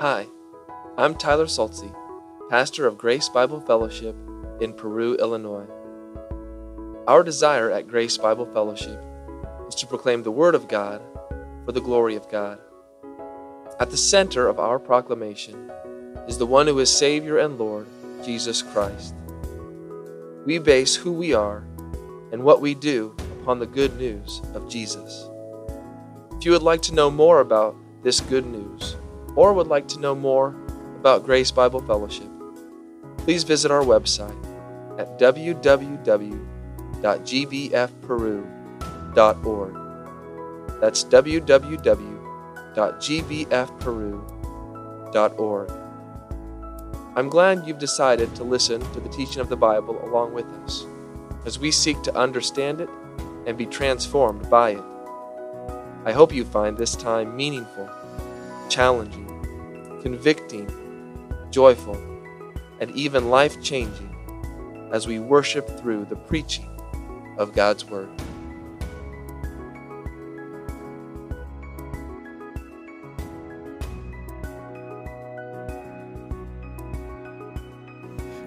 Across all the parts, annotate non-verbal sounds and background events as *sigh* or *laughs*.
Hi, I'm Tyler Saltzy, pastor of Grace Bible Fellowship in Peru, Illinois. Our desire at Grace Bible Fellowship is to proclaim the Word of God for the glory of God. At the center of our proclamation is the one who is Savior and Lord, Jesus Christ. We base who we are and what we do upon the good news of Jesus. If you would like to know more about this good news, or would like to know more about Grace Bible Fellowship, please visit our website at www.gbfperu.org. That's www.gbfperu.org. I'm glad you've decided to listen to the teaching of the Bible along with us as we seek to understand it and be transformed by it. I hope you find this time meaningful, challenging, convicting, joyful, and even life changing as we worship through the preaching of God's Word.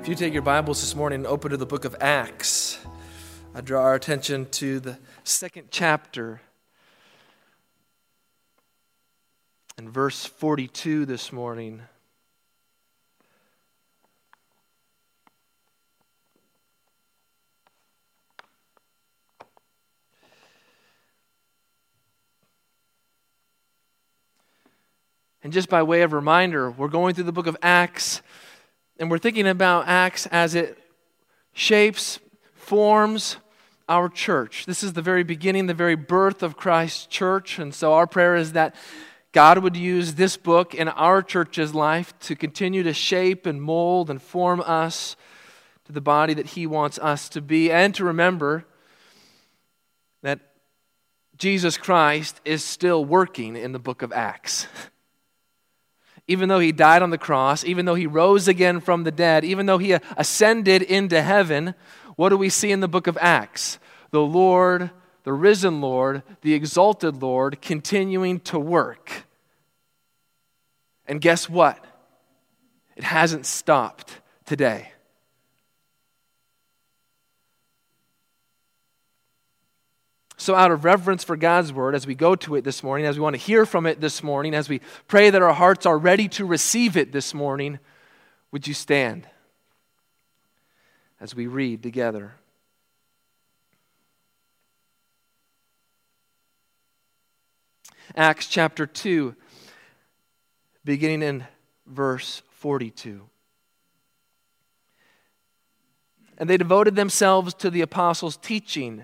If you take your Bibles this morning and open to the book of Acts, I draw our attention to the second chapter. And verse 42 this morning. And just by way of reminder, we're going through the book of Acts, and we're thinking about Acts as it shapes, forms our church. This is the very beginning, the very birth of Christ's church. And so our prayer is that God would use this book in our church's life to continue to shape and mold and form us to the body that He wants us to be, and to remember that Jesus Christ is still working in the book of Acts. *laughs* even though He died on the cross, even though He rose again from the dead, even though He ascended into heaven, what do we see in the book of Acts? The Lord the risen Lord, the exalted Lord, continuing to work. And guess what? It hasn't stopped today. So, out of reverence for God's word, as we go to it this morning, as we want to hear from it this morning, as we pray that our hearts are ready to receive it this morning, would you stand as we read together? Acts chapter 2, beginning in verse 42. And they devoted themselves to the apostles' teaching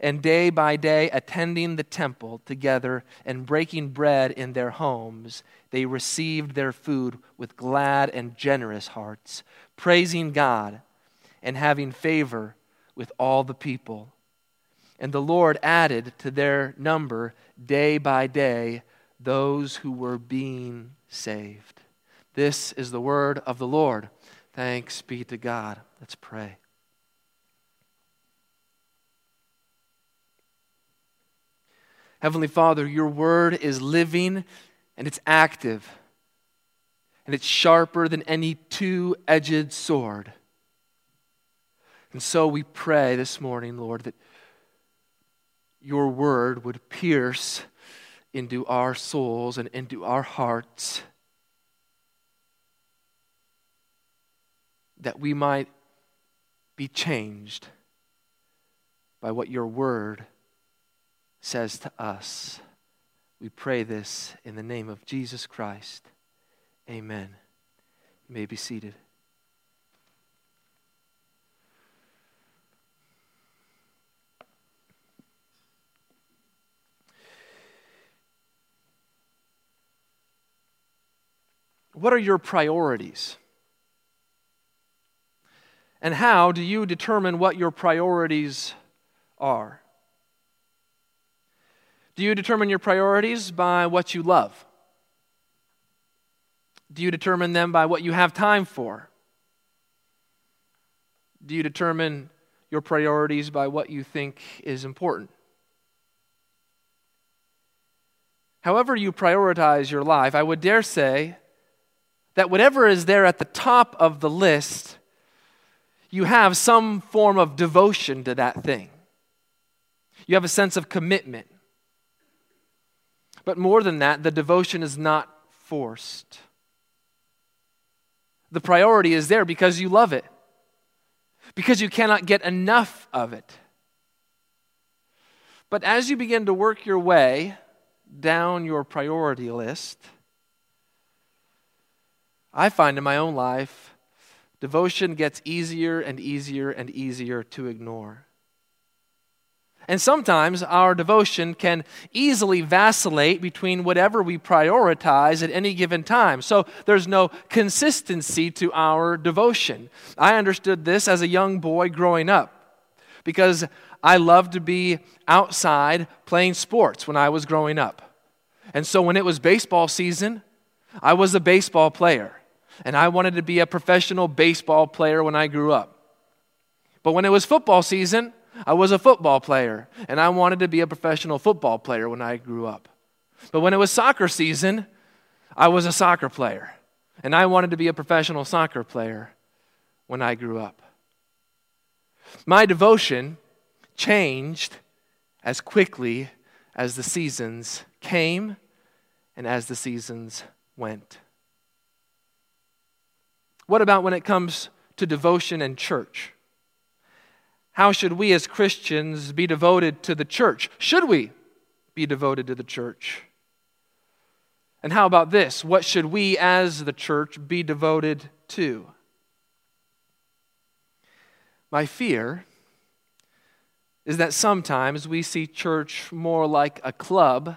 And day by day, attending the temple together and breaking bread in their homes, they received their food with glad and generous hearts, praising God and having favor with all the people. And the Lord added to their number day by day those who were being saved. This is the word of the Lord. Thanks be to God. Let's pray. Heavenly Father, your word is living and it's active and it's sharper than any two edged sword. And so we pray this morning, Lord, that your word would pierce into our souls and into our hearts that we might be changed by what your word says to us. We pray this in the name of Jesus Christ. Amen. You may be seated. What are your priorities? And how do you determine what your priorities are? Do you determine your priorities by what you love? Do you determine them by what you have time for? Do you determine your priorities by what you think is important? However, you prioritize your life, I would dare say that whatever is there at the top of the list, you have some form of devotion to that thing. You have a sense of commitment. But more than that, the devotion is not forced. The priority is there because you love it, because you cannot get enough of it. But as you begin to work your way down your priority list, I find in my own life, devotion gets easier and easier and easier to ignore. And sometimes our devotion can easily vacillate between whatever we prioritize at any given time. So there's no consistency to our devotion. I understood this as a young boy growing up because I loved to be outside playing sports when I was growing up. And so when it was baseball season, I was a baseball player and I wanted to be a professional baseball player when I grew up. But when it was football season, I was a football player, and I wanted to be a professional football player when I grew up. But when it was soccer season, I was a soccer player, and I wanted to be a professional soccer player when I grew up. My devotion changed as quickly as the seasons came and as the seasons went. What about when it comes to devotion and church? How should we as Christians be devoted to the church? Should we be devoted to the church? And how about this? What should we as the church be devoted to? My fear is that sometimes we see church more like a club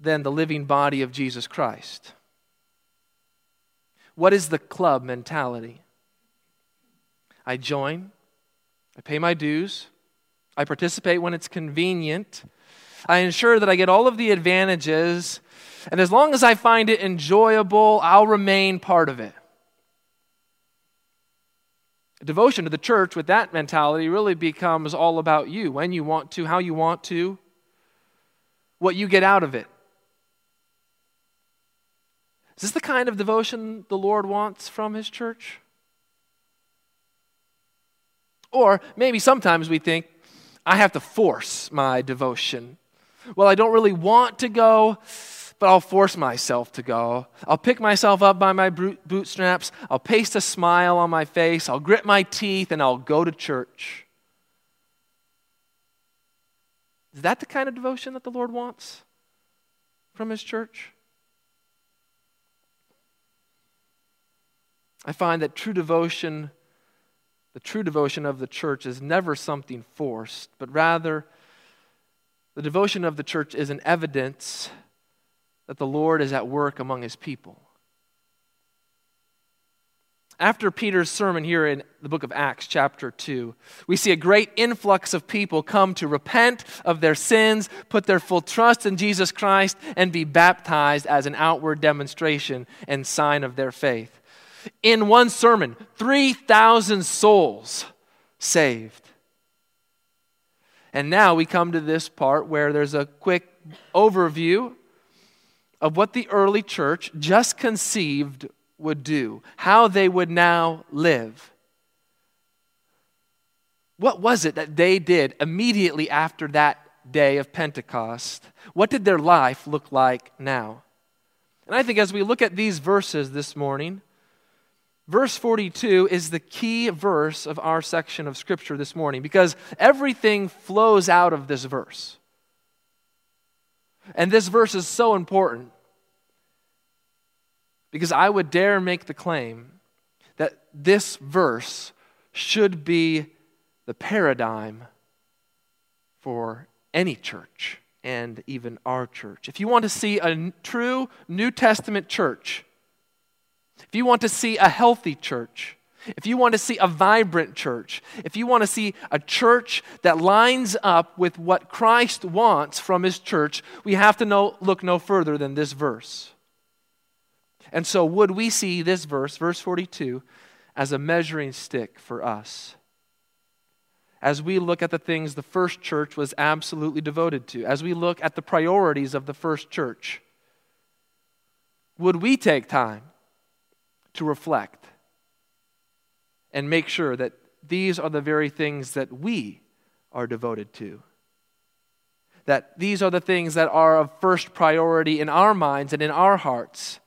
than the living body of Jesus Christ. What is the club mentality? I join, I pay my dues, I participate when it's convenient, I ensure that I get all of the advantages, and as long as I find it enjoyable, I'll remain part of it. Devotion to the church with that mentality really becomes all about you, when you want to, how you want to, what you get out of it. Is this the kind of devotion the Lord wants from His church? Or maybe sometimes we think, I have to force my devotion. Well, I don't really want to go, but I'll force myself to go. I'll pick myself up by my bootstraps. I'll paste a smile on my face. I'll grit my teeth and I'll go to church. Is that the kind of devotion that the Lord wants from His church? I find that true devotion, the true devotion of the church, is never something forced, but rather the devotion of the church is an evidence that the Lord is at work among his people. After Peter's sermon here in the book of Acts, chapter 2, we see a great influx of people come to repent of their sins, put their full trust in Jesus Christ, and be baptized as an outward demonstration and sign of their faith in one sermon 3,000 souls saved. And now we come to this part where there's a quick overview of what the early church just conceived would do, how they would now live. What was it that they did immediately after that day of Pentecost? What did their life look like now? And I think as we look at these verses this morning, Verse 42 is the key verse of our section of Scripture this morning because everything flows out of this verse. And this verse is so important because I would dare make the claim that this verse should be the paradigm for any church and even our church. If you want to see a true New Testament church, if you want to see a healthy church, if you want to see a vibrant church, if you want to see a church that lines up with what Christ wants from his church, we have to know, look no further than this verse. And so, would we see this verse, verse 42, as a measuring stick for us? As we look at the things the first church was absolutely devoted to, as we look at the priorities of the first church, would we take time to reflect and make sure that these are the very things that we are devoted to? That these are the things that are of first priority in our minds and in our hearts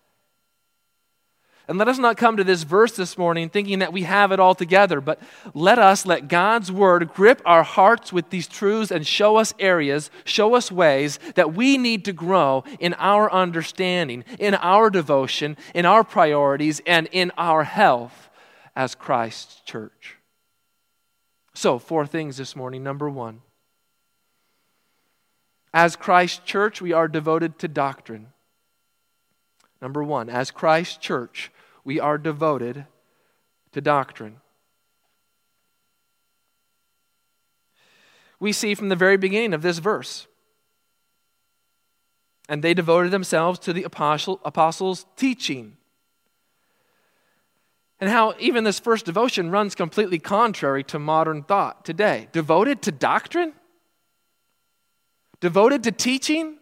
and let us not come to this verse this morning thinking that we have it all together, but let us let God's word grip our hearts with these truths and show us areas, show us ways that we need to grow in our understanding, in our devotion, in our priorities, and in our health as Christ's church. So, four things this morning. Number one, as Christ's church, we are devoted to doctrine. Number one, as Christ's church, we are devoted to doctrine. We see from the very beginning of this verse. And they devoted themselves to the apostle, apostles' teaching. And how even this first devotion runs completely contrary to modern thought today. Devoted to doctrine? Devoted to teaching?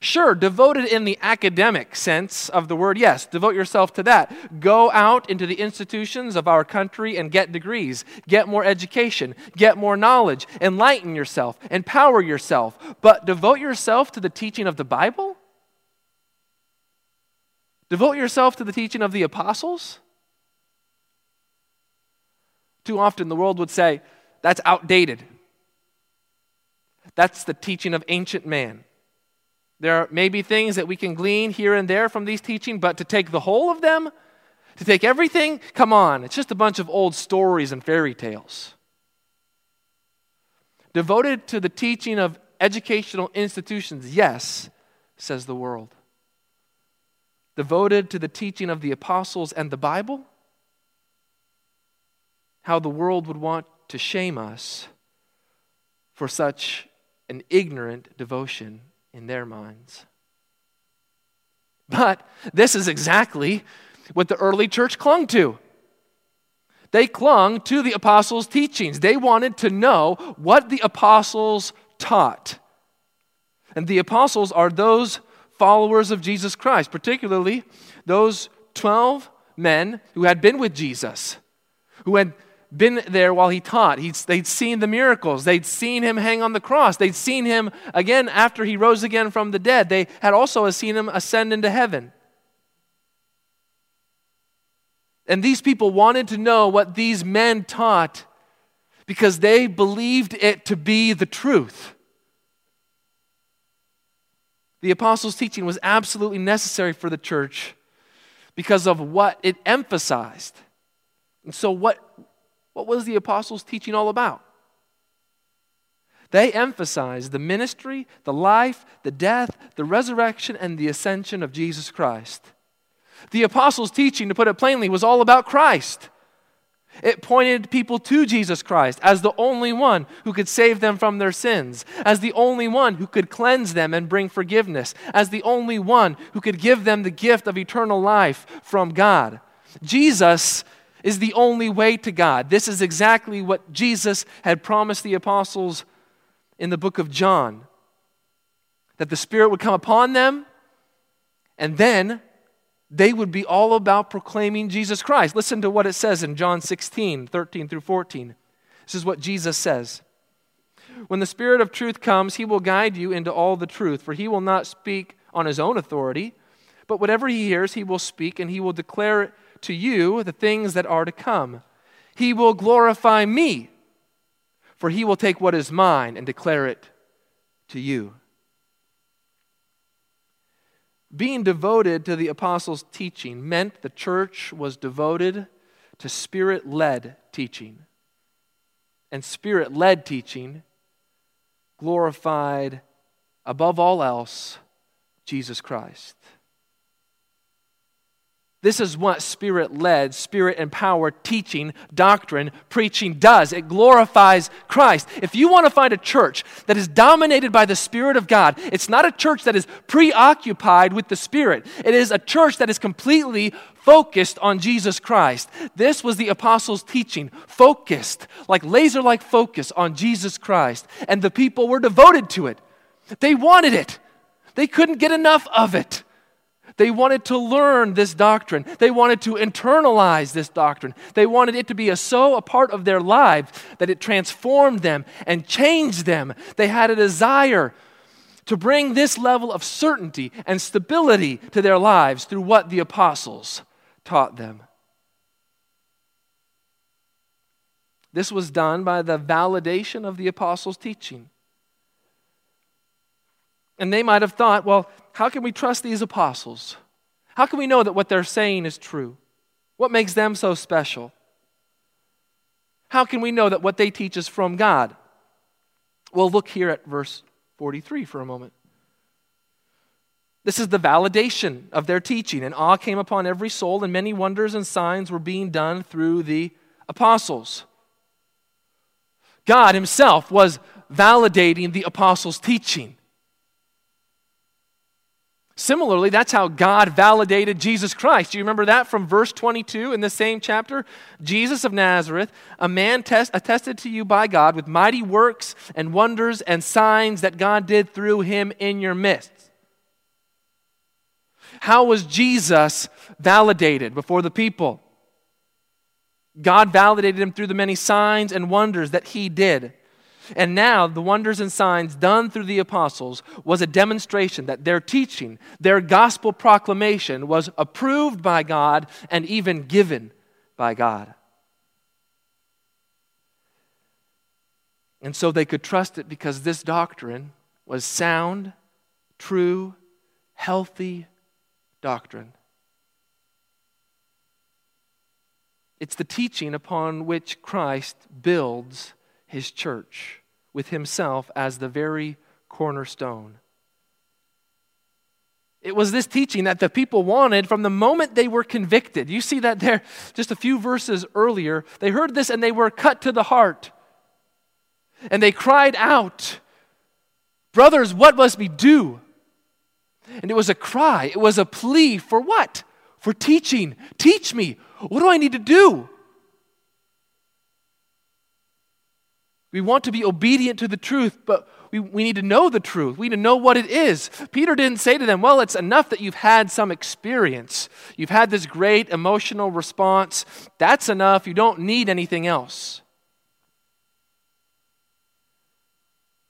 Sure, devoted in the academic sense of the word, yes, devote yourself to that. Go out into the institutions of our country and get degrees, get more education, get more knowledge, enlighten yourself, empower yourself. But devote yourself to the teaching of the Bible? Devote yourself to the teaching of the apostles? Too often the world would say, that's outdated. That's the teaching of ancient man. There may be things that we can glean here and there from these teaching, but to take the whole of them, to take everything, come on, it's just a bunch of old stories and fairy tales. Devoted to the teaching of educational institutions, yes, says the world. Devoted to the teaching of the apostles and the Bible? How the world would want to shame us for such an ignorant devotion in their minds. But this is exactly what the early church clung to. They clung to the apostles' teachings. They wanted to know what the apostles taught. And the apostles are those followers of Jesus Christ, particularly those 12 men who had been with Jesus, who had been there while he taught. He'd, they'd seen the miracles. They'd seen him hang on the cross. They'd seen him again after he rose again from the dead. They had also seen him ascend into heaven. And these people wanted to know what these men taught because they believed it to be the truth. The apostles' teaching was absolutely necessary for the church because of what it emphasized. And so, what what was the apostles' teaching all about? They emphasized the ministry, the life, the death, the resurrection, and the ascension of Jesus Christ. The apostles' teaching, to put it plainly, was all about Christ. It pointed people to Jesus Christ as the only one who could save them from their sins, as the only one who could cleanse them and bring forgiveness, as the only one who could give them the gift of eternal life from God. Jesus is the only way to God. This is exactly what Jesus had promised the apostles in the book of John that the Spirit would come upon them, and then they would be all about proclaiming Jesus Christ. Listen to what it says in John 16, 13 through 14. This is what Jesus says. When the Spirit of truth comes, he will guide you into all the truth, for he will not speak on his own authority, but whatever he hears, he will speak, and he will declare it to you the things that are to come. He will glorify me, for he will take what is mine and declare it to you. being devoted to the apostles' teaching meant the church was devoted to spirit led teaching. And spirit led teaching glorified, above all else, Jesus Christ. This is what spirit led, spirit empowered teaching, doctrine, preaching does. It glorifies Christ. If you want to find a church that is dominated by the Spirit of God, it's not a church that is preoccupied with the Spirit. It is a church that is completely focused on Jesus Christ. This was the apostles' teaching, focused, like laser like focus on Jesus Christ. And the people were devoted to it. They wanted it, they couldn't get enough of it. They wanted to learn this doctrine. They wanted to internalize this doctrine. They wanted it to be a, so a part of their lives that it transformed them and changed them. They had a desire to bring this level of certainty and stability to their lives through what the apostles taught them. This was done by the validation of the apostles' teaching. And they might have thought, well, how can we trust these apostles? How can we know that what they're saying is true? What makes them so special? How can we know that what they teach is from God? Well, look here at verse 43 for a moment. This is the validation of their teaching. And awe came upon every soul, and many wonders and signs were being done through the apostles. God Himself was validating the apostles' teaching. Similarly, that's how God validated Jesus Christ. Do you remember that from verse 22 in the same chapter? Jesus of Nazareth, a man test, attested to you by God with mighty works and wonders and signs that God did through him in your midst. How was Jesus validated before the people? God validated him through the many signs and wonders that he did. And now, the wonders and signs done through the apostles was a demonstration that their teaching, their gospel proclamation, was approved by God and even given by God. And so they could trust it because this doctrine was sound, true, healthy doctrine. It's the teaching upon which Christ builds his church with himself as the very cornerstone. It was this teaching that the people wanted from the moment they were convicted. You see that there just a few verses earlier. They heard this and they were cut to the heart. And they cried out, Brothers, what must we do? And it was a cry, it was a plea for what? For teaching. Teach me. What do I need to do? We want to be obedient to the truth, but we, we need to know the truth. We need to know what it is. Peter didn't say to them, Well, it's enough that you've had some experience. You've had this great emotional response. That's enough. You don't need anything else.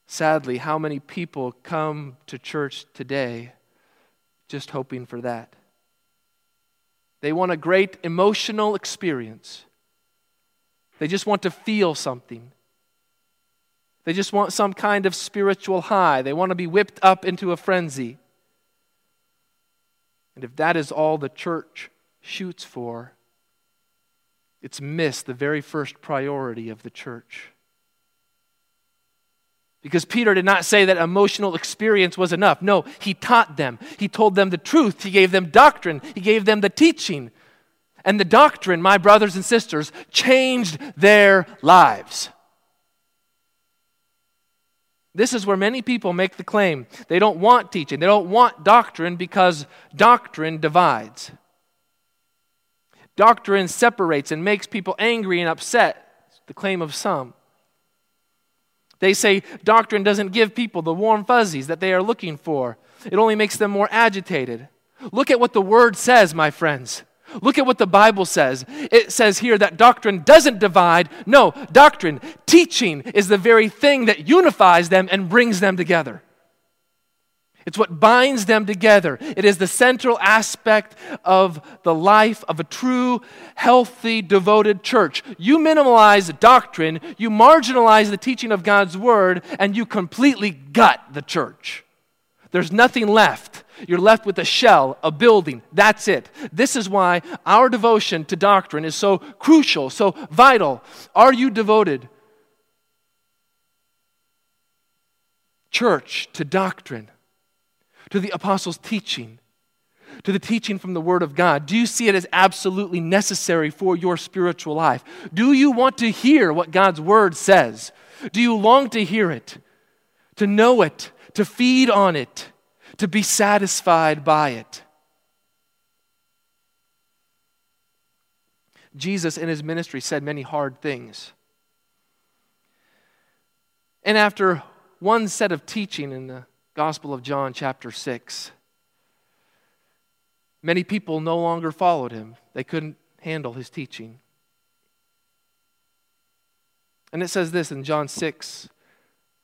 Sadly, how many people come to church today just hoping for that? They want a great emotional experience, they just want to feel something. They just want some kind of spiritual high. They want to be whipped up into a frenzy. And if that is all the church shoots for, it's missed the very first priority of the church. Because Peter did not say that emotional experience was enough. No, he taught them. He told them the truth. He gave them doctrine. He gave them the teaching. And the doctrine, my brothers and sisters, changed their lives. This is where many people make the claim they don't want teaching, they don't want doctrine because doctrine divides. Doctrine separates and makes people angry and upset, the claim of some. They say doctrine doesn't give people the warm fuzzies that they are looking for, it only makes them more agitated. Look at what the word says, my friends. Look at what the Bible says. It says here that doctrine doesn't divide. No, doctrine, teaching, is the very thing that unifies them and brings them together. It's what binds them together. It is the central aspect of the life of a true, healthy, devoted church. You minimize doctrine, you marginalize the teaching of God's word, and you completely gut the church. There's nothing left. You're left with a shell, a building. That's it. This is why our devotion to doctrine is so crucial, so vital. Are you devoted, church, to doctrine, to the apostles' teaching? to the teaching from the Word of God? Do you see it as absolutely necessary for your spiritual life? Do you want to hear what God's Word says? Do you long to hear it, to know it, to feed on it, to be satisfied by it? Jesus in his ministry said many hard things. And after one set of teaching in the Gospel of John, chapter 6, Many people no longer followed him, they couldn't handle his teaching. And it says this in John 6,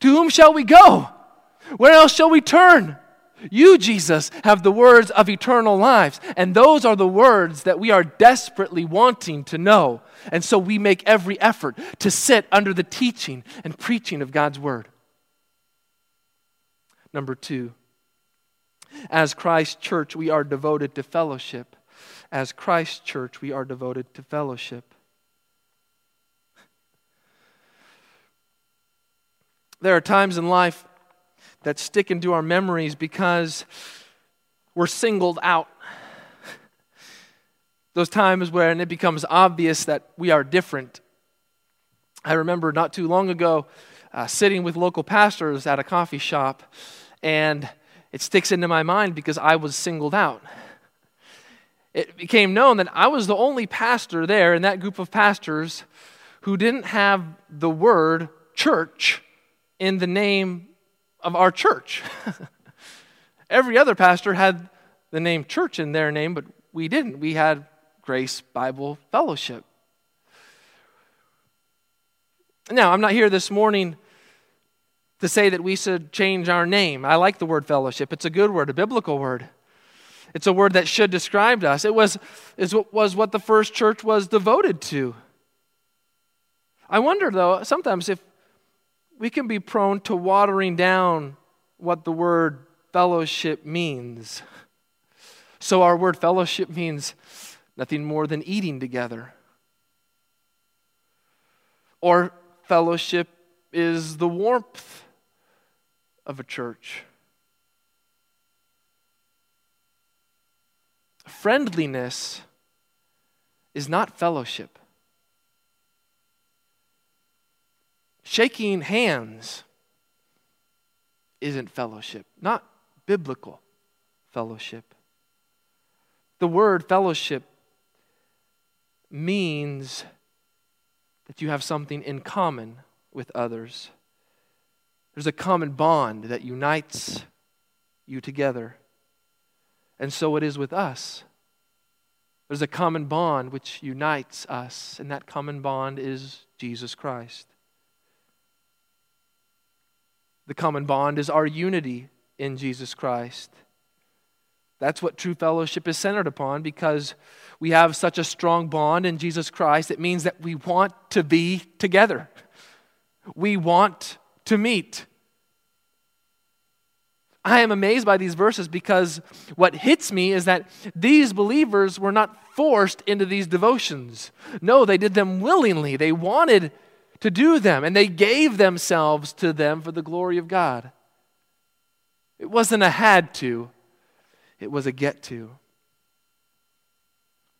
To whom shall we go? Where else shall we turn? You, Jesus, have the words of eternal lives, and those are the words that we are desperately wanting to know. And so we make every effort to sit under the teaching and preaching of God's word. Number two, as Christ Church, we are devoted to fellowship. As Christ Church, we are devoted to fellowship. There are times in life that stick into our memories because we're singled out. Those times when it becomes obvious that we are different. I remember not too long ago uh, sitting with local pastors at a coffee shop, and it sticks into my mind because I was singled out. It became known that I was the only pastor there in that group of pastors who didn't have the word church in the name of our church. *laughs* Every other pastor had the name church in their name, but we didn't. We had Grace Bible Fellowship. Now, I'm not here this morning to say that we should change our name. I like the word fellowship. It's a good word, a biblical word. It's a word that should describe us. It was, is was what the first church was devoted to. I wonder, though, sometimes if we can be prone to watering down what the word fellowship means. So, our word fellowship means nothing more than eating together. Or fellowship is the warmth of a church. Friendliness is not fellowship. Shaking hands isn't fellowship, not biblical fellowship. The word fellowship means that you have something in common with others. There's a common bond that unites you together. And so it is with us. There's a common bond which unites us, and that common bond is Jesus Christ. The common bond is our unity in Jesus Christ. That's what true fellowship is centered upon because we have such a strong bond in Jesus Christ. It means that we want to be together. We want to meet. I am amazed by these verses because what hits me is that these believers were not forced into these devotions. No, they did them willingly. They wanted to do them, and they gave themselves to them for the glory of God. It wasn't a had to, it was a get to.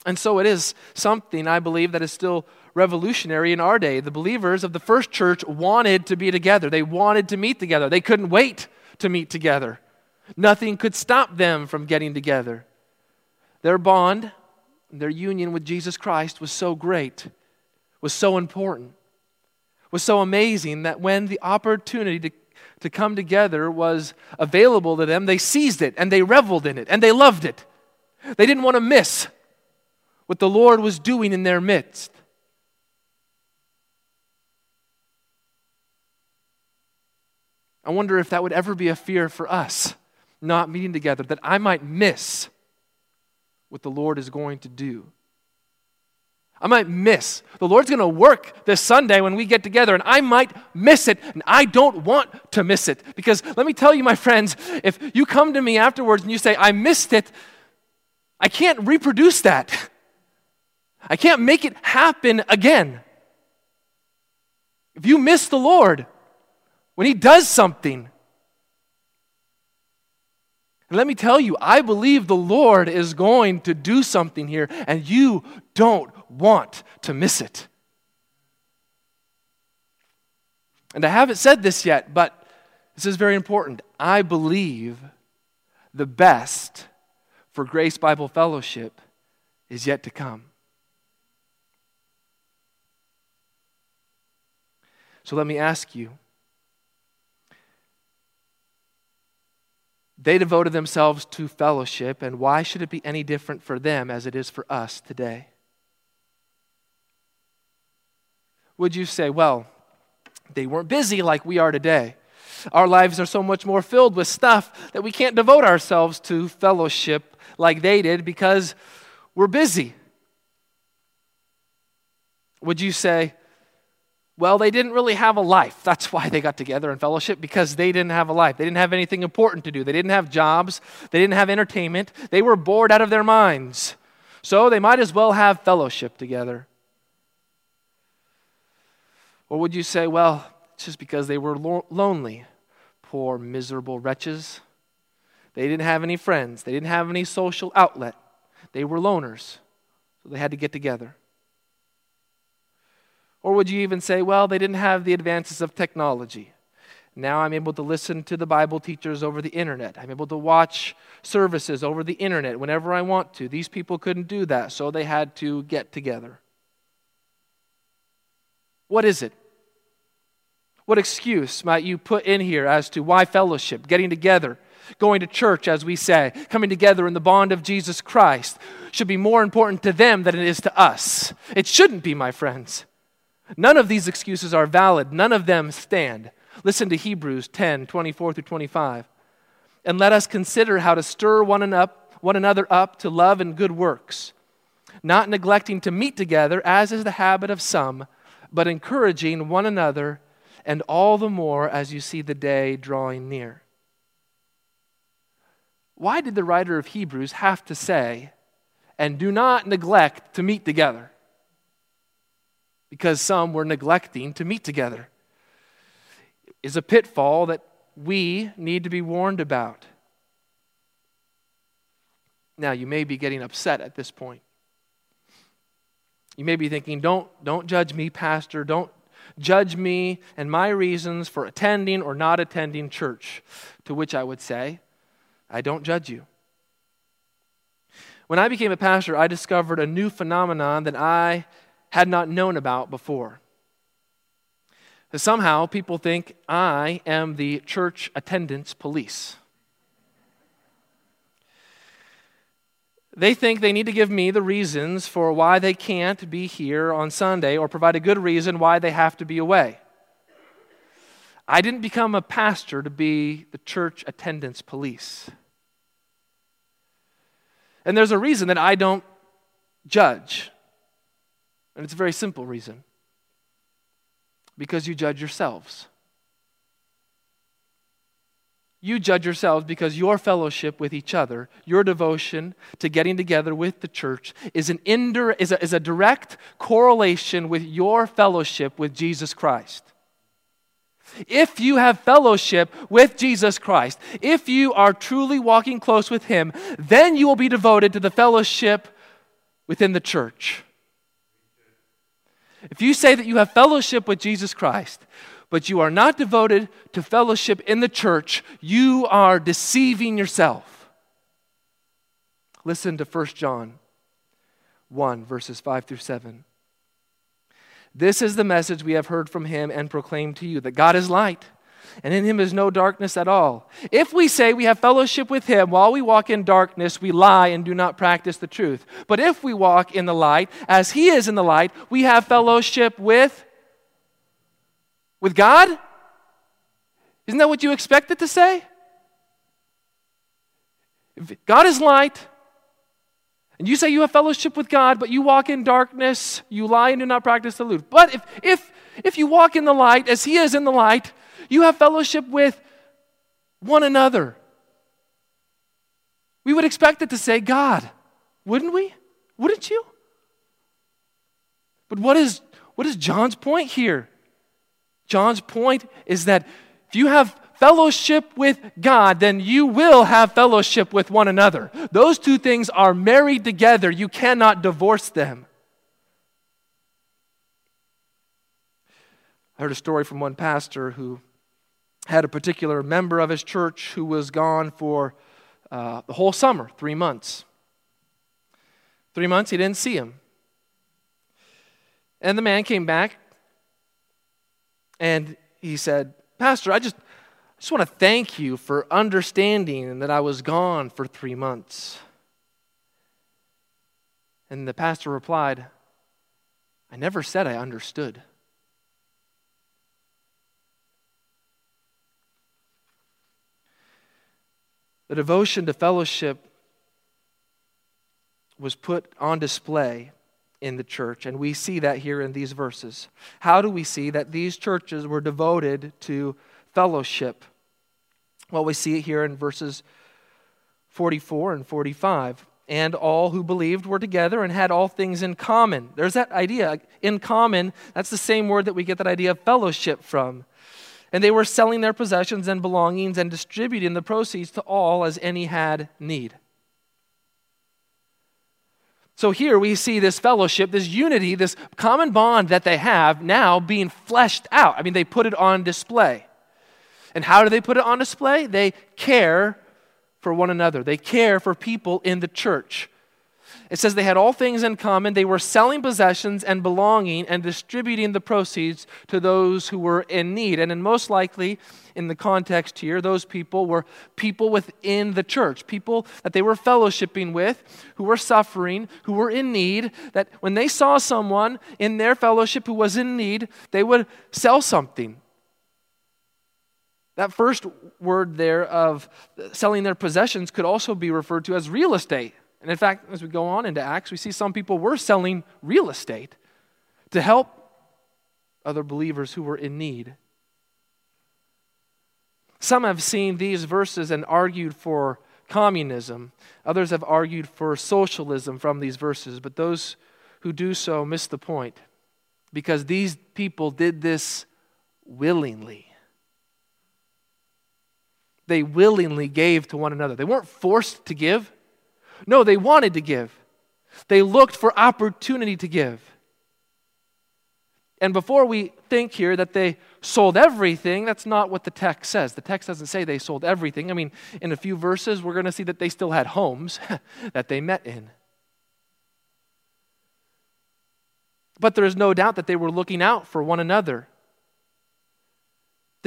And so it is something I believe that is still revolutionary in our day. The believers of the first church wanted to be together, they wanted to meet together, they couldn't wait to meet together. Nothing could stop them from getting together. Their bond, their union with Jesus Christ was so great, was so important, was so amazing that when the opportunity to, to come together was available to them, they seized it and they reveled in it and they loved it. They didn't want to miss what the Lord was doing in their midst. I wonder if that would ever be a fear for us, not meeting together, that I might miss what the Lord is going to do. I might miss. The Lord's going to work this Sunday when we get together, and I might miss it, and I don't want to miss it. Because let me tell you, my friends, if you come to me afterwards and you say, I missed it, I can't reproduce that. I can't make it happen again. If you miss the Lord when He does something, let me tell you, I believe the Lord is going to do something here, and you don't want to miss it. And I haven't said this yet, but this is very important. I believe the best for Grace Bible Fellowship is yet to come. So let me ask you They devoted themselves to fellowship, and why should it be any different for them as it is for us today? Would you say, well, they weren't busy like we are today? Our lives are so much more filled with stuff that we can't devote ourselves to fellowship like they did because we're busy. Would you say, well, they didn't really have a life. That's why they got together in fellowship, because they didn't have a life. They didn't have anything important to do. They didn't have jobs. They didn't have entertainment. They were bored out of their minds. So they might as well have fellowship together. Or would you say, well, it's just because they were lo- lonely, poor, miserable wretches? They didn't have any friends. They didn't have any social outlet. They were loners. So they had to get together. Or would you even say, well, they didn't have the advances of technology? Now I'm able to listen to the Bible teachers over the internet. I'm able to watch services over the internet whenever I want to. These people couldn't do that, so they had to get together. What is it? What excuse might you put in here as to why fellowship, getting together, going to church, as we say, coming together in the bond of Jesus Christ, should be more important to them than it is to us? It shouldn't be, my friends. None of these excuses are valid, none of them stand. Listen to Hebrews 10 24 through 25. And let us consider how to stir one, up, one another up to love and good works, not neglecting to meet together, as is the habit of some, but encouraging one another, and all the more as you see the day drawing near. Why did the writer of Hebrews have to say, and do not neglect to meet together? because some were neglecting to meet together. Is a pitfall that we need to be warned about. Now, you may be getting upset at this point. You may be thinking, don't, don't judge me, Pastor. Don't judge me and my reasons for attending or not attending church. To which I would say, I don't judge you. When I became a pastor, I discovered a new phenomenon that I had not known about before. Somehow, people think I am the church attendance police. They think they need to give me the reasons for why they can't be here on Sunday or provide a good reason why they have to be away. I didn't become a pastor to be the church attendance police. And there's a reason that I don't judge. And it's a very simple reason because you judge yourselves. You judge yourselves because your fellowship with each other, your devotion to getting together with the church, is, an indir- is, a, is a direct correlation with your fellowship with Jesus Christ. If you have fellowship with Jesus Christ, if you are truly walking close with Him, then you will be devoted to the fellowship within the church. If you say that you have fellowship with Jesus Christ, but you are not devoted to fellowship in the church, you are deceiving yourself. Listen to 1 John 1, verses 5 through 7. This is the message we have heard from him and proclaimed to you that God is light, and in him is no darkness at all. If we say we have fellowship with him while we walk in darkness, we lie and do not practice the truth. But if we walk in the light, as he is in the light, we have fellowship with with God? Isn't that what you expect it to say? If God is light, and you say you have fellowship with God, but you walk in darkness, you lie and do not practice the truth. But if, if, if you walk in the light as He is in the light, you have fellowship with one another. We would expect it to say God, wouldn't we? Wouldn't you? But what is, what is John's point here? John's point is that if you have fellowship with God, then you will have fellowship with one another. Those two things are married together. You cannot divorce them. I heard a story from one pastor who had a particular member of his church who was gone for uh, the whole summer, three months. Three months, he didn't see him. And the man came back and he said, Pastor, I just, I just want to thank you for understanding that I was gone for three months. And the pastor replied, I never said I understood. The devotion to fellowship was put on display in the church, and we see that here in these verses. How do we see that these churches were devoted to fellowship. Well, we see it here in verses 44 and 45. And all who believed were together and had all things in common. There's that idea. In common, that's the same word that we get that idea of fellowship from. And they were selling their possessions and belongings and distributing the proceeds to all as any had need. So here we see this fellowship, this unity, this common bond that they have now being fleshed out. I mean, they put it on display. And how do they put it on display? They care for one another, they care for people in the church. It says they had all things in common. They were selling possessions and belonging and distributing the proceeds to those who were in need. And most likely, in the context here, those people were people within the church, people that they were fellowshipping with, who were suffering, who were in need. That when they saw someone in their fellowship who was in need, they would sell something that first word there of selling their possessions could also be referred to as real estate. And in fact, as we go on into Acts, we see some people were selling real estate to help other believers who were in need. Some have seen these verses and argued for communism. Others have argued for socialism from these verses, but those who do so miss the point because these people did this willingly they willingly gave to one another. They weren't forced to give. No, they wanted to give. They looked for opportunity to give. And before we think here that they sold everything, that's not what the text says. The text doesn't say they sold everything. I mean, in a few verses, we're going to see that they still had homes *laughs* that they met in. But there is no doubt that they were looking out for one another.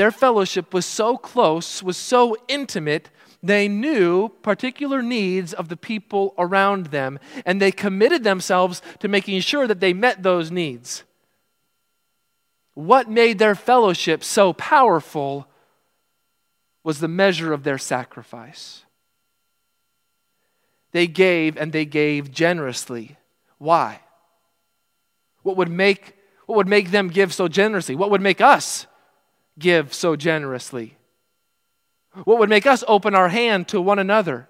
Their fellowship was so close, was so intimate, they knew particular needs of the people around them, and they committed themselves to making sure that they met those needs. What made their fellowship so powerful was the measure of their sacrifice. They gave and they gave generously. Why? What would make, what would make them give so generously? What would make us give so generously? What would make us open our hand to one another?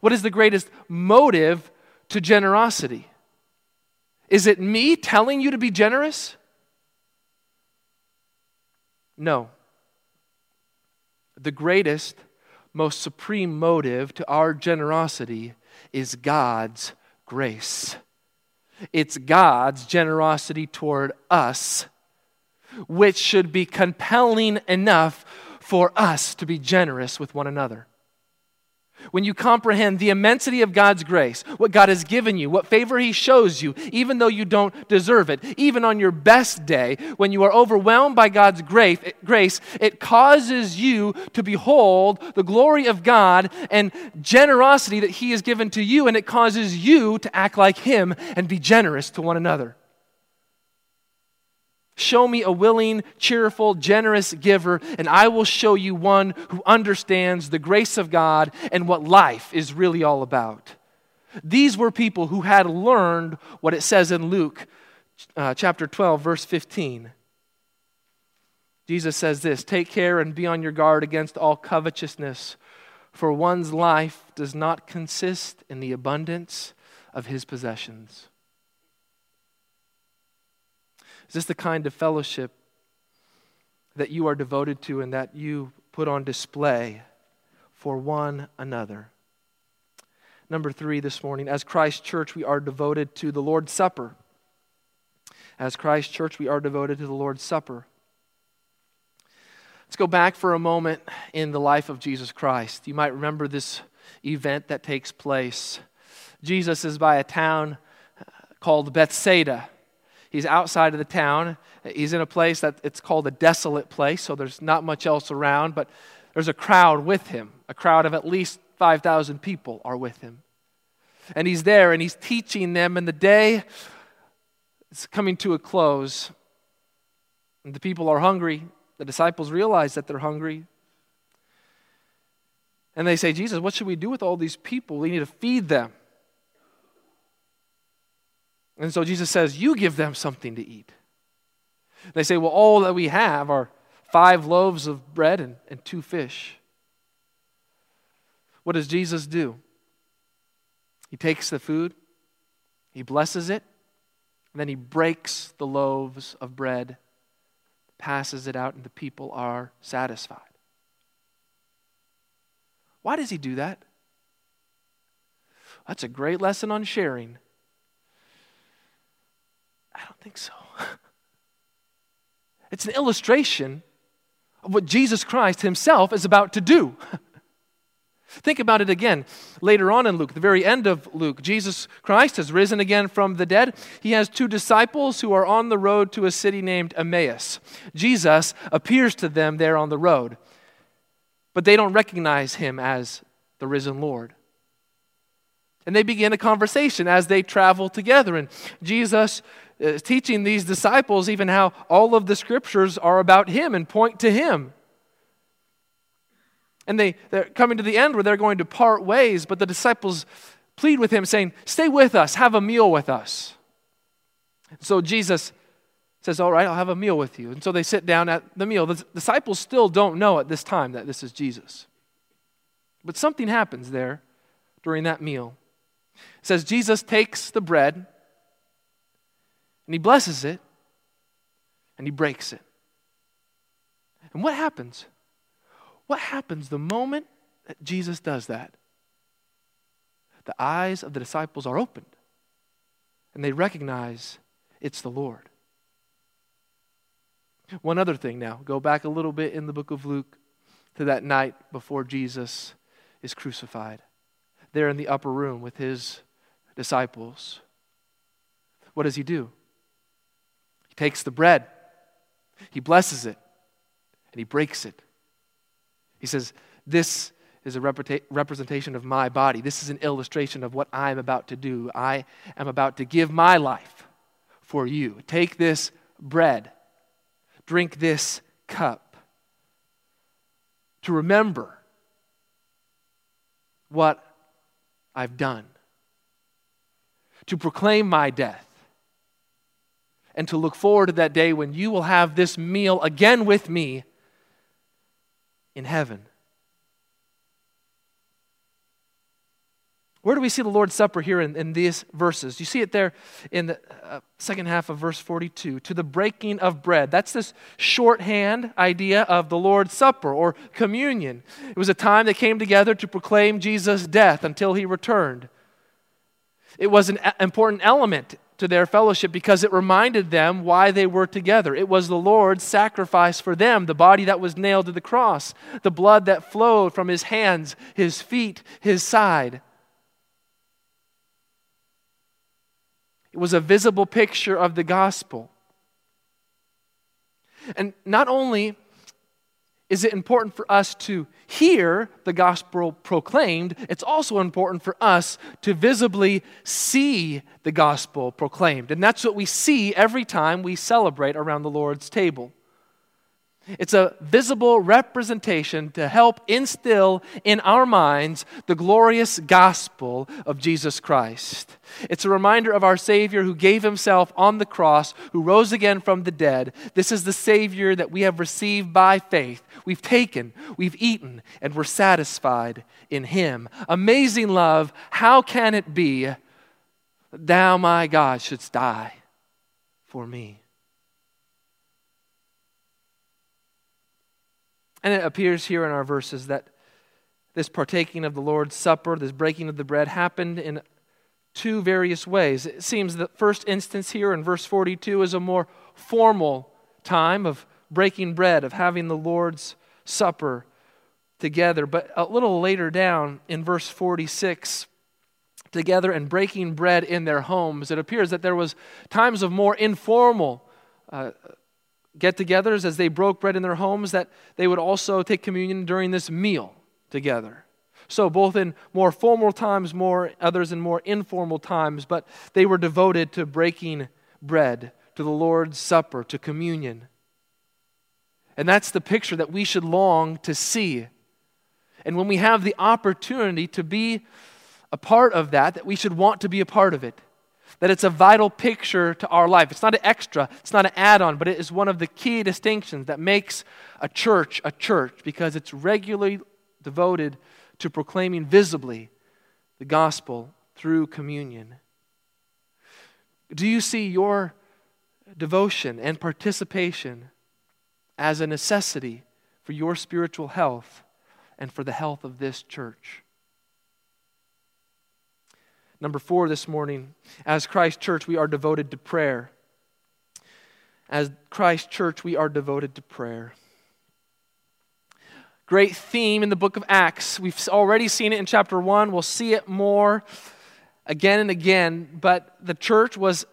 What is the greatest motive to generosity? Is it me telling you to be generous? No. The greatest, most supreme motive to our generosity is God's grace. It's God's generosity toward us which should be compelling enough for us to be generous with one another. when you comprehend the immensity of God's grace, what God has given you, what favor He shows you, even though you don't deserve it, even on your best day, when you are overwhelmed by God's grace, it causes you to behold the glory of God and generosity that He has given to you, and it causes you to act like Him and be generous to one another. Show me a willing, cheerful, generous giver, and I will show you one who understands the grace of God and what life is really all about. These were people who had learned what it says in Luke uh, chapter 12, verse 15. Jesus says this Take care and be on your guard against all covetousness, for one's life does not consist in the abundance of his possessions. Is this the kind of fellowship that you are devoted to and that you put on display for one another? Number three this morning, as Christ Church, we are devoted to the Lord's Supper. As Christ Church, we are devoted to the Lord's Supper. Let's go back for a moment in the life of Jesus Christ. You might remember this event that takes place. Jesus is by a town called Bethsaida. He's outside of the town. He's in a place that it's called a desolate place, so there's not much else around, but there's a crowd with him. A crowd of at least 5,000 people are with him. And he's there and he's teaching them, and the day is coming to a close. And the people are hungry. The disciples realize that they're hungry. And they say, Jesus, what should we do with all these people? We need to feed them. And so Jesus says, You give them something to eat. They say, Well, all that we have are five loaves of bread and, and two fish. What does Jesus do? He takes the food, he blesses it, and then he breaks the loaves of bread, passes it out, and the people are satisfied. Why does he do that? That's a great lesson on sharing. I don't think so. *laughs* It's an illustration of what Jesus Christ himself is about to do. *laughs* Think about it again. Later on in Luke, the very end of Luke, Jesus Christ has risen again from the dead. He has two disciples who are on the road to a city named Emmaus. Jesus appears to them there on the road, but they don't recognize him as the risen Lord. And they begin a conversation as they travel together. And Jesus Uh, teaching these disciples even how all of the scriptures are about him and point to him. And they, they're coming to the end where they're going to part ways, but the disciples plead with him, saying, Stay with us, have a meal with us. So Jesus says, All right, I'll have a meal with you. And so they sit down at the meal. The disciples still don't know at this time that this is Jesus. But something happens there during that meal. It says Jesus takes the bread and he blesses it and he breaks it. And what happens? What happens the moment that Jesus does that? The eyes of the disciples are opened and they recognize it's the Lord. One other thing now, go back a little bit in the book of Luke to that night before Jesus is crucified. There in the upper room with his disciples. What does he do? Takes the bread, he blesses it, and he breaks it. He says, This is a representation of my body. This is an illustration of what I'm about to do. I am about to give my life for you. Take this bread, drink this cup to remember what I've done, to proclaim my death, and to look forward to that day when you will have this meal again with me in heaven. Where do we see the Lord's Supper here in, in these verses? You see it there in the uh, second half of verse 42 to the breaking of bread. That's this shorthand idea of the Lord's Supper or communion. It was a time they came together to proclaim Jesus' death until he returned. It was an important element to their fellowship because it reminded them why they were together. It was the Lord's sacrifice for them, the body that was nailed to the cross, the blood that flowed from his hands, his feet, his side. It was a visible picture of the gospel. And not only is it important for us to hear the gospel proclaimed, it's also important for us to visibly see the gospel proclaimed. And that's what we see every time we celebrate around the Lord's table. It's a visible representation to help instill in our minds the glorious gospel of Jesus Christ. It's a reminder of our Savior who gave himself on the cross, who rose again from the dead. This is the Savior that we have received by faith. We've taken, we've eaten, and we're satisfied in him. Amazing love. How can it be, thou, my God, shouldst die for me? And it appears here in our verses that this partaking of the Lord's Supper, this breaking of the bread, happened in two various ways. It seems the first instance here in verse 42 is a more formal time of breaking bread, of having the Lord's Supper together. But a little later down in verse 46, together and breaking bread in their homes, it appears that there was times of more informal uh, get togethers as they broke bread in their homes, that they would also take communion during this meal together. So, both in more formal times, more others in more informal times, but they were devoted to breaking bread, to the Lord's Supper, to communion. And that's the picture that we should long to see. And when we have the opportunity to be a part of that, that we should want to be a part of it that it's a vital picture to our life. It's not an extra, it's not an add on, but it is one of the key distinctions that makes a church a church because it's regularly devoted to proclaiming visibly the gospel through communion. Do you see your devotion and participation as a necessity for your spiritual health and for the health of this church? Number four this morning, as Christ Church, we are devoted to prayer. As Christ Church, we are devoted to prayer. Great theme in the book of Acts. We've already seen it in chapter one. We'll see it more again and again. But the church was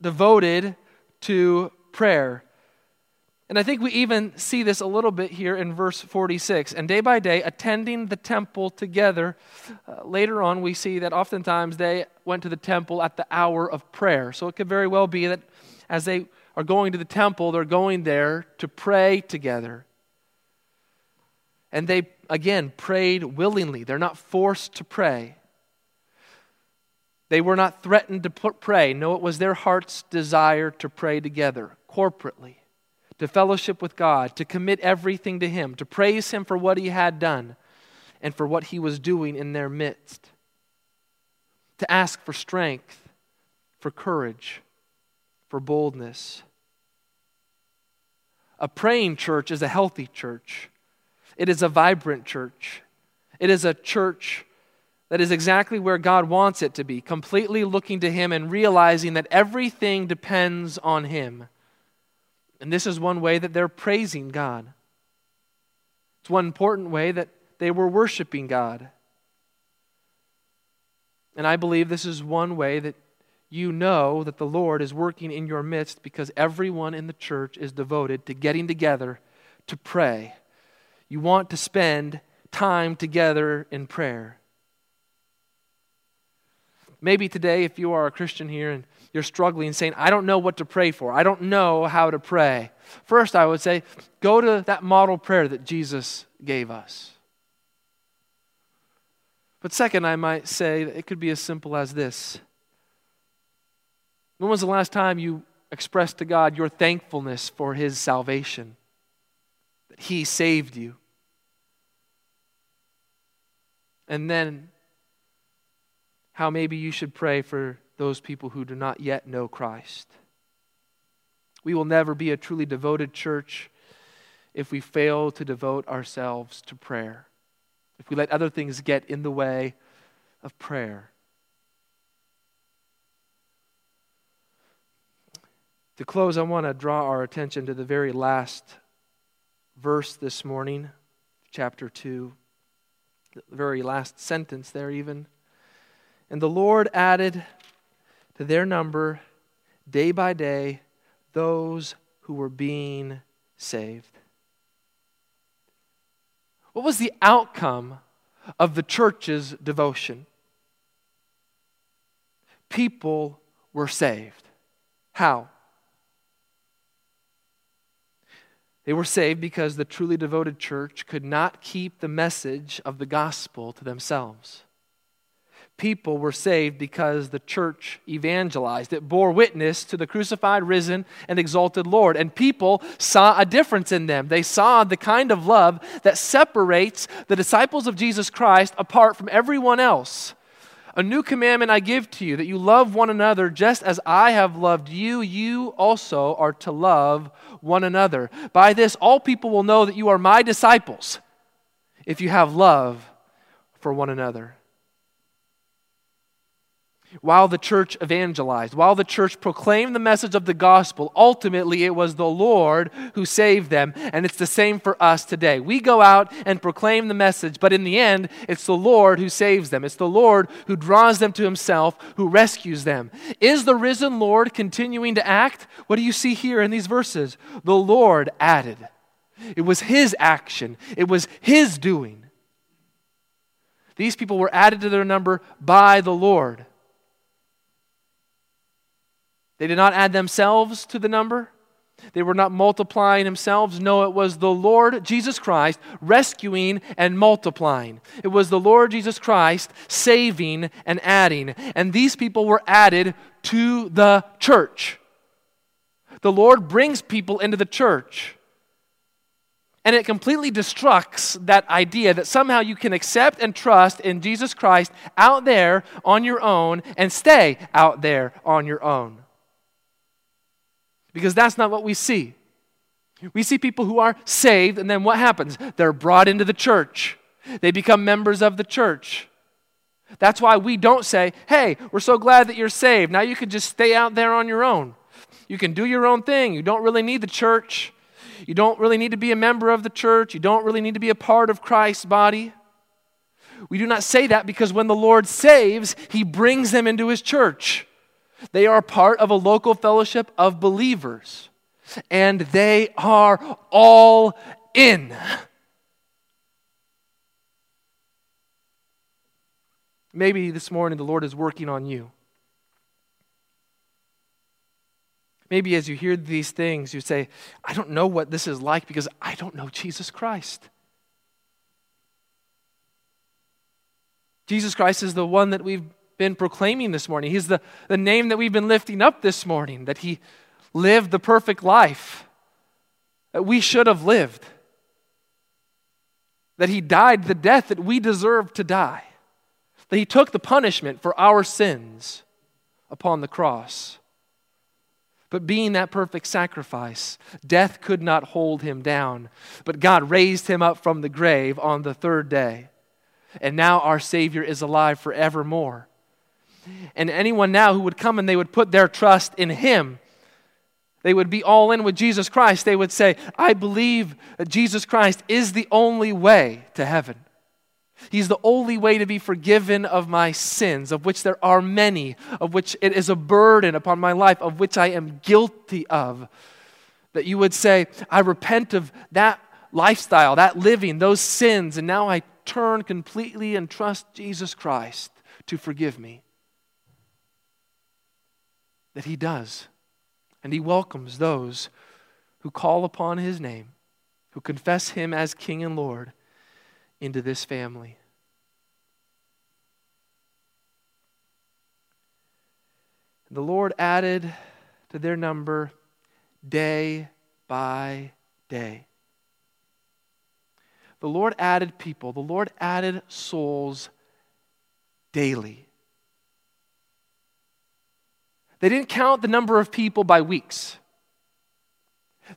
devoted to prayer. And I think we even see this a little bit here in verse 46. And day by day, attending the temple together. Uh, later on, we see that oftentimes they went to the temple at the hour of prayer. So it could very well be that as they are going to the temple, they're going there to pray together. And they, again, prayed willingly. They're not forced to pray. They were not threatened to pray. No, it was their heart's desire to pray together, corporately to fellowship with God, to commit everything to Him, to praise Him for what He had done and for what He was doing in their midst, to ask for strength, for courage, for boldness. A praying church is a healthy church. It is a vibrant church. It is a church that is exactly where God wants it to be, completely looking to Him and realizing that everything depends on Him. And this is one way that they're praising God. It's one important way that they were worshiping God. And I believe this is one way that you know that the Lord is working in your midst because everyone in the church is devoted to getting together to pray. You want to spend time together in prayer. Maybe today, if you are a Christian here and you're struggling, saying, I don't know what to pray for, I don't know how to pray. First, I would say, go to that model prayer that Jesus gave us. But second, I might say it could be as simple as this When was the last time you expressed to God your thankfulness for His salvation? That He saved you? And then, how maybe you should pray for those people who do not yet know Christ. We will never be a truly devoted church if we fail to devote ourselves to prayer, if we let other things get in the way of prayer. To close, I want to draw our attention to the very last verse this morning, chapter 2, the very last sentence there, even. And the Lord added to their number day by day those who were being saved. What was the outcome of the church's devotion? People were saved. How? They were saved because the truly devoted church could not keep the message of the gospel to themselves. People were saved because the church evangelized. It bore witness to the crucified, risen, and exalted Lord. And people saw a difference in them. They saw the kind of love that separates the disciples of Jesus Christ apart from everyone else. A new commandment I give to you that you love one another just as I have loved you. You also are to love one another. By this, all people will know that you are my disciples if you have love for one another while the church evangelized, while the church proclaimed the message of the gospel, ultimately it was the Lord who saved them. And it's the same for us today. We go out and proclaim the message, but in the end, it's the Lord who saves them. It's the Lord who draws them to himself, who rescues them. Is the risen Lord continuing to act? What do you see here in these verses? The Lord added. It was his action, it was his doing. These people were added to their number by the Lord. They did not add themselves to the number. They were not multiplying themselves. No, it was the Lord Jesus Christ rescuing and multiplying. It was the Lord Jesus Christ saving and adding. And these people were added to the church. The Lord brings people into the church. And it completely destructs that idea that somehow you can accept and trust in Jesus Christ out there on your own and stay out there on your own. Because that's not what we see. We see people who are saved, and then what happens? They're brought into the church, they become members of the church. That's why we don't say, hey, we're so glad that you're saved. Now you can just stay out there on your own. You can do your own thing. You don't really need the church. You don't really need to be a member of the church. You don't really need to be a part of Christ's body. We do not say that because when the Lord saves, He brings them into His church. They are part of a local fellowship of believers, and they are all in. Maybe this morning the Lord is working on you. Maybe as you hear these things, you say, I don't know what this is like because I don't know Jesus Christ. Jesus Christ is the one that we've been proclaiming this morning. He's the, the name that we've been lifting up this morning, that He lived the perfect life that we should have lived, that He died the death that we deserved to die, that He took the punishment for our sins upon the cross. But being that perfect sacrifice, death could not hold him down. But God raised him up from the grave on the third day. And now our Savior is alive forevermore. And anyone now who would come and they would put their trust in Him, they would be all in with Jesus Christ. They would say, I believe that Jesus Christ is the only way to heaven. He's the only way to be forgiven of my sins, of which there are many, of which it is a burden upon my life, of which I am guilty of. That you would say, I repent of that lifestyle, that living, those sins, and now I turn completely and trust Jesus Christ to forgive me that He does. And He welcomes those who call upon His name, who confess Him as King and Lord, into this family. The Lord added to their number day by day. The Lord added people, the Lord added souls daily. They didn't count the number of people by weeks.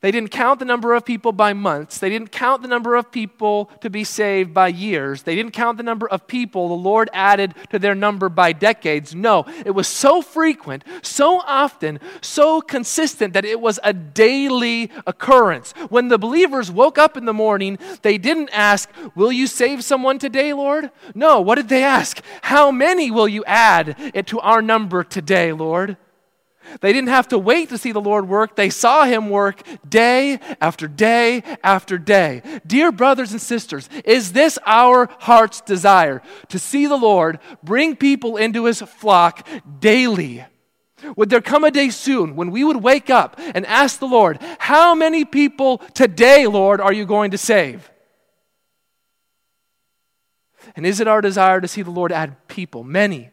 They didn't count the number of people by months. They didn't count the number of people to be saved by years. They didn't count the number of people the Lord added to their number by decades. No, it was so frequent, so often, so consistent that it was a daily occurrence. When the believers woke up in the morning, they didn't ask, Will you save someone today, Lord? No, what did they ask? How many will you add to our number today, Lord? They didn't have to wait to see the Lord work. They saw him work day after day after day. Dear brothers and sisters, is this our heart's desire to see the Lord bring people into his flock daily? Would there come a day soon when we would wake up and ask the Lord, How many people today, Lord, are you going to save? And is it our desire to see the Lord add people, many,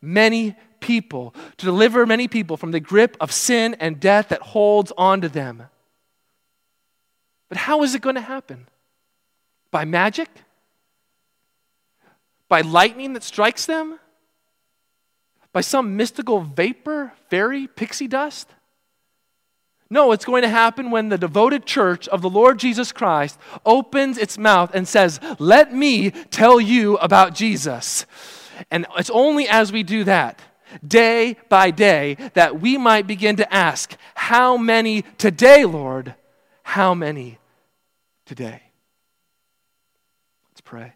many people, to deliver many people from the grip of sin and death that holds onto them. But how is it going to happen? By magic? By lightning that strikes them? By some mystical vapor, fairy, pixie dust? No, it's going to happen when the devoted church of the Lord Jesus Christ opens its mouth and says, Let me tell you about Jesus. And it's only as we do that day by day, that we might begin to ask, How many today, Lord? How many today? Let's pray.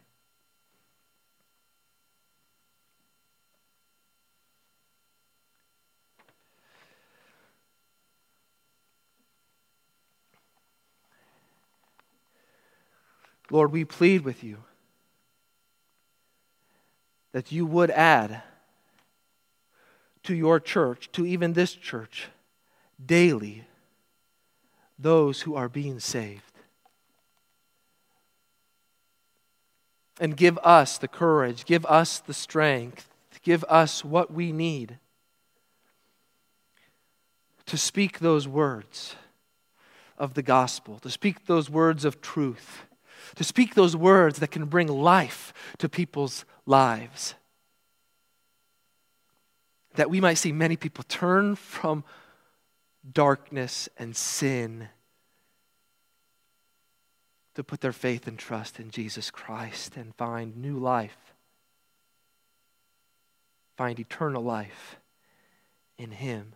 Lord, we plead with you that you would add to your church, to even this church, daily, those who are being saved. And give us the courage, give us the strength, give us what we need to speak those words of the gospel, to speak those words of truth, to speak those words that can bring life to people's lives that we might see many people turn from darkness and sin to put their faith and trust in Jesus Christ and find new life, find eternal life in Him.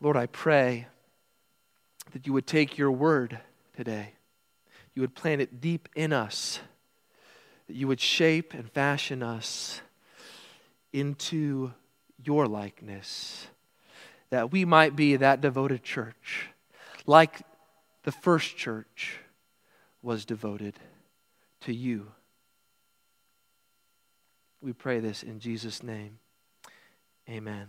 Lord, I pray that you would take your word today, you would plant it deep in us that you would shape and fashion us into your likeness, that we might be that devoted church, like the first church was devoted to you. We pray this in Jesus' name. Amen.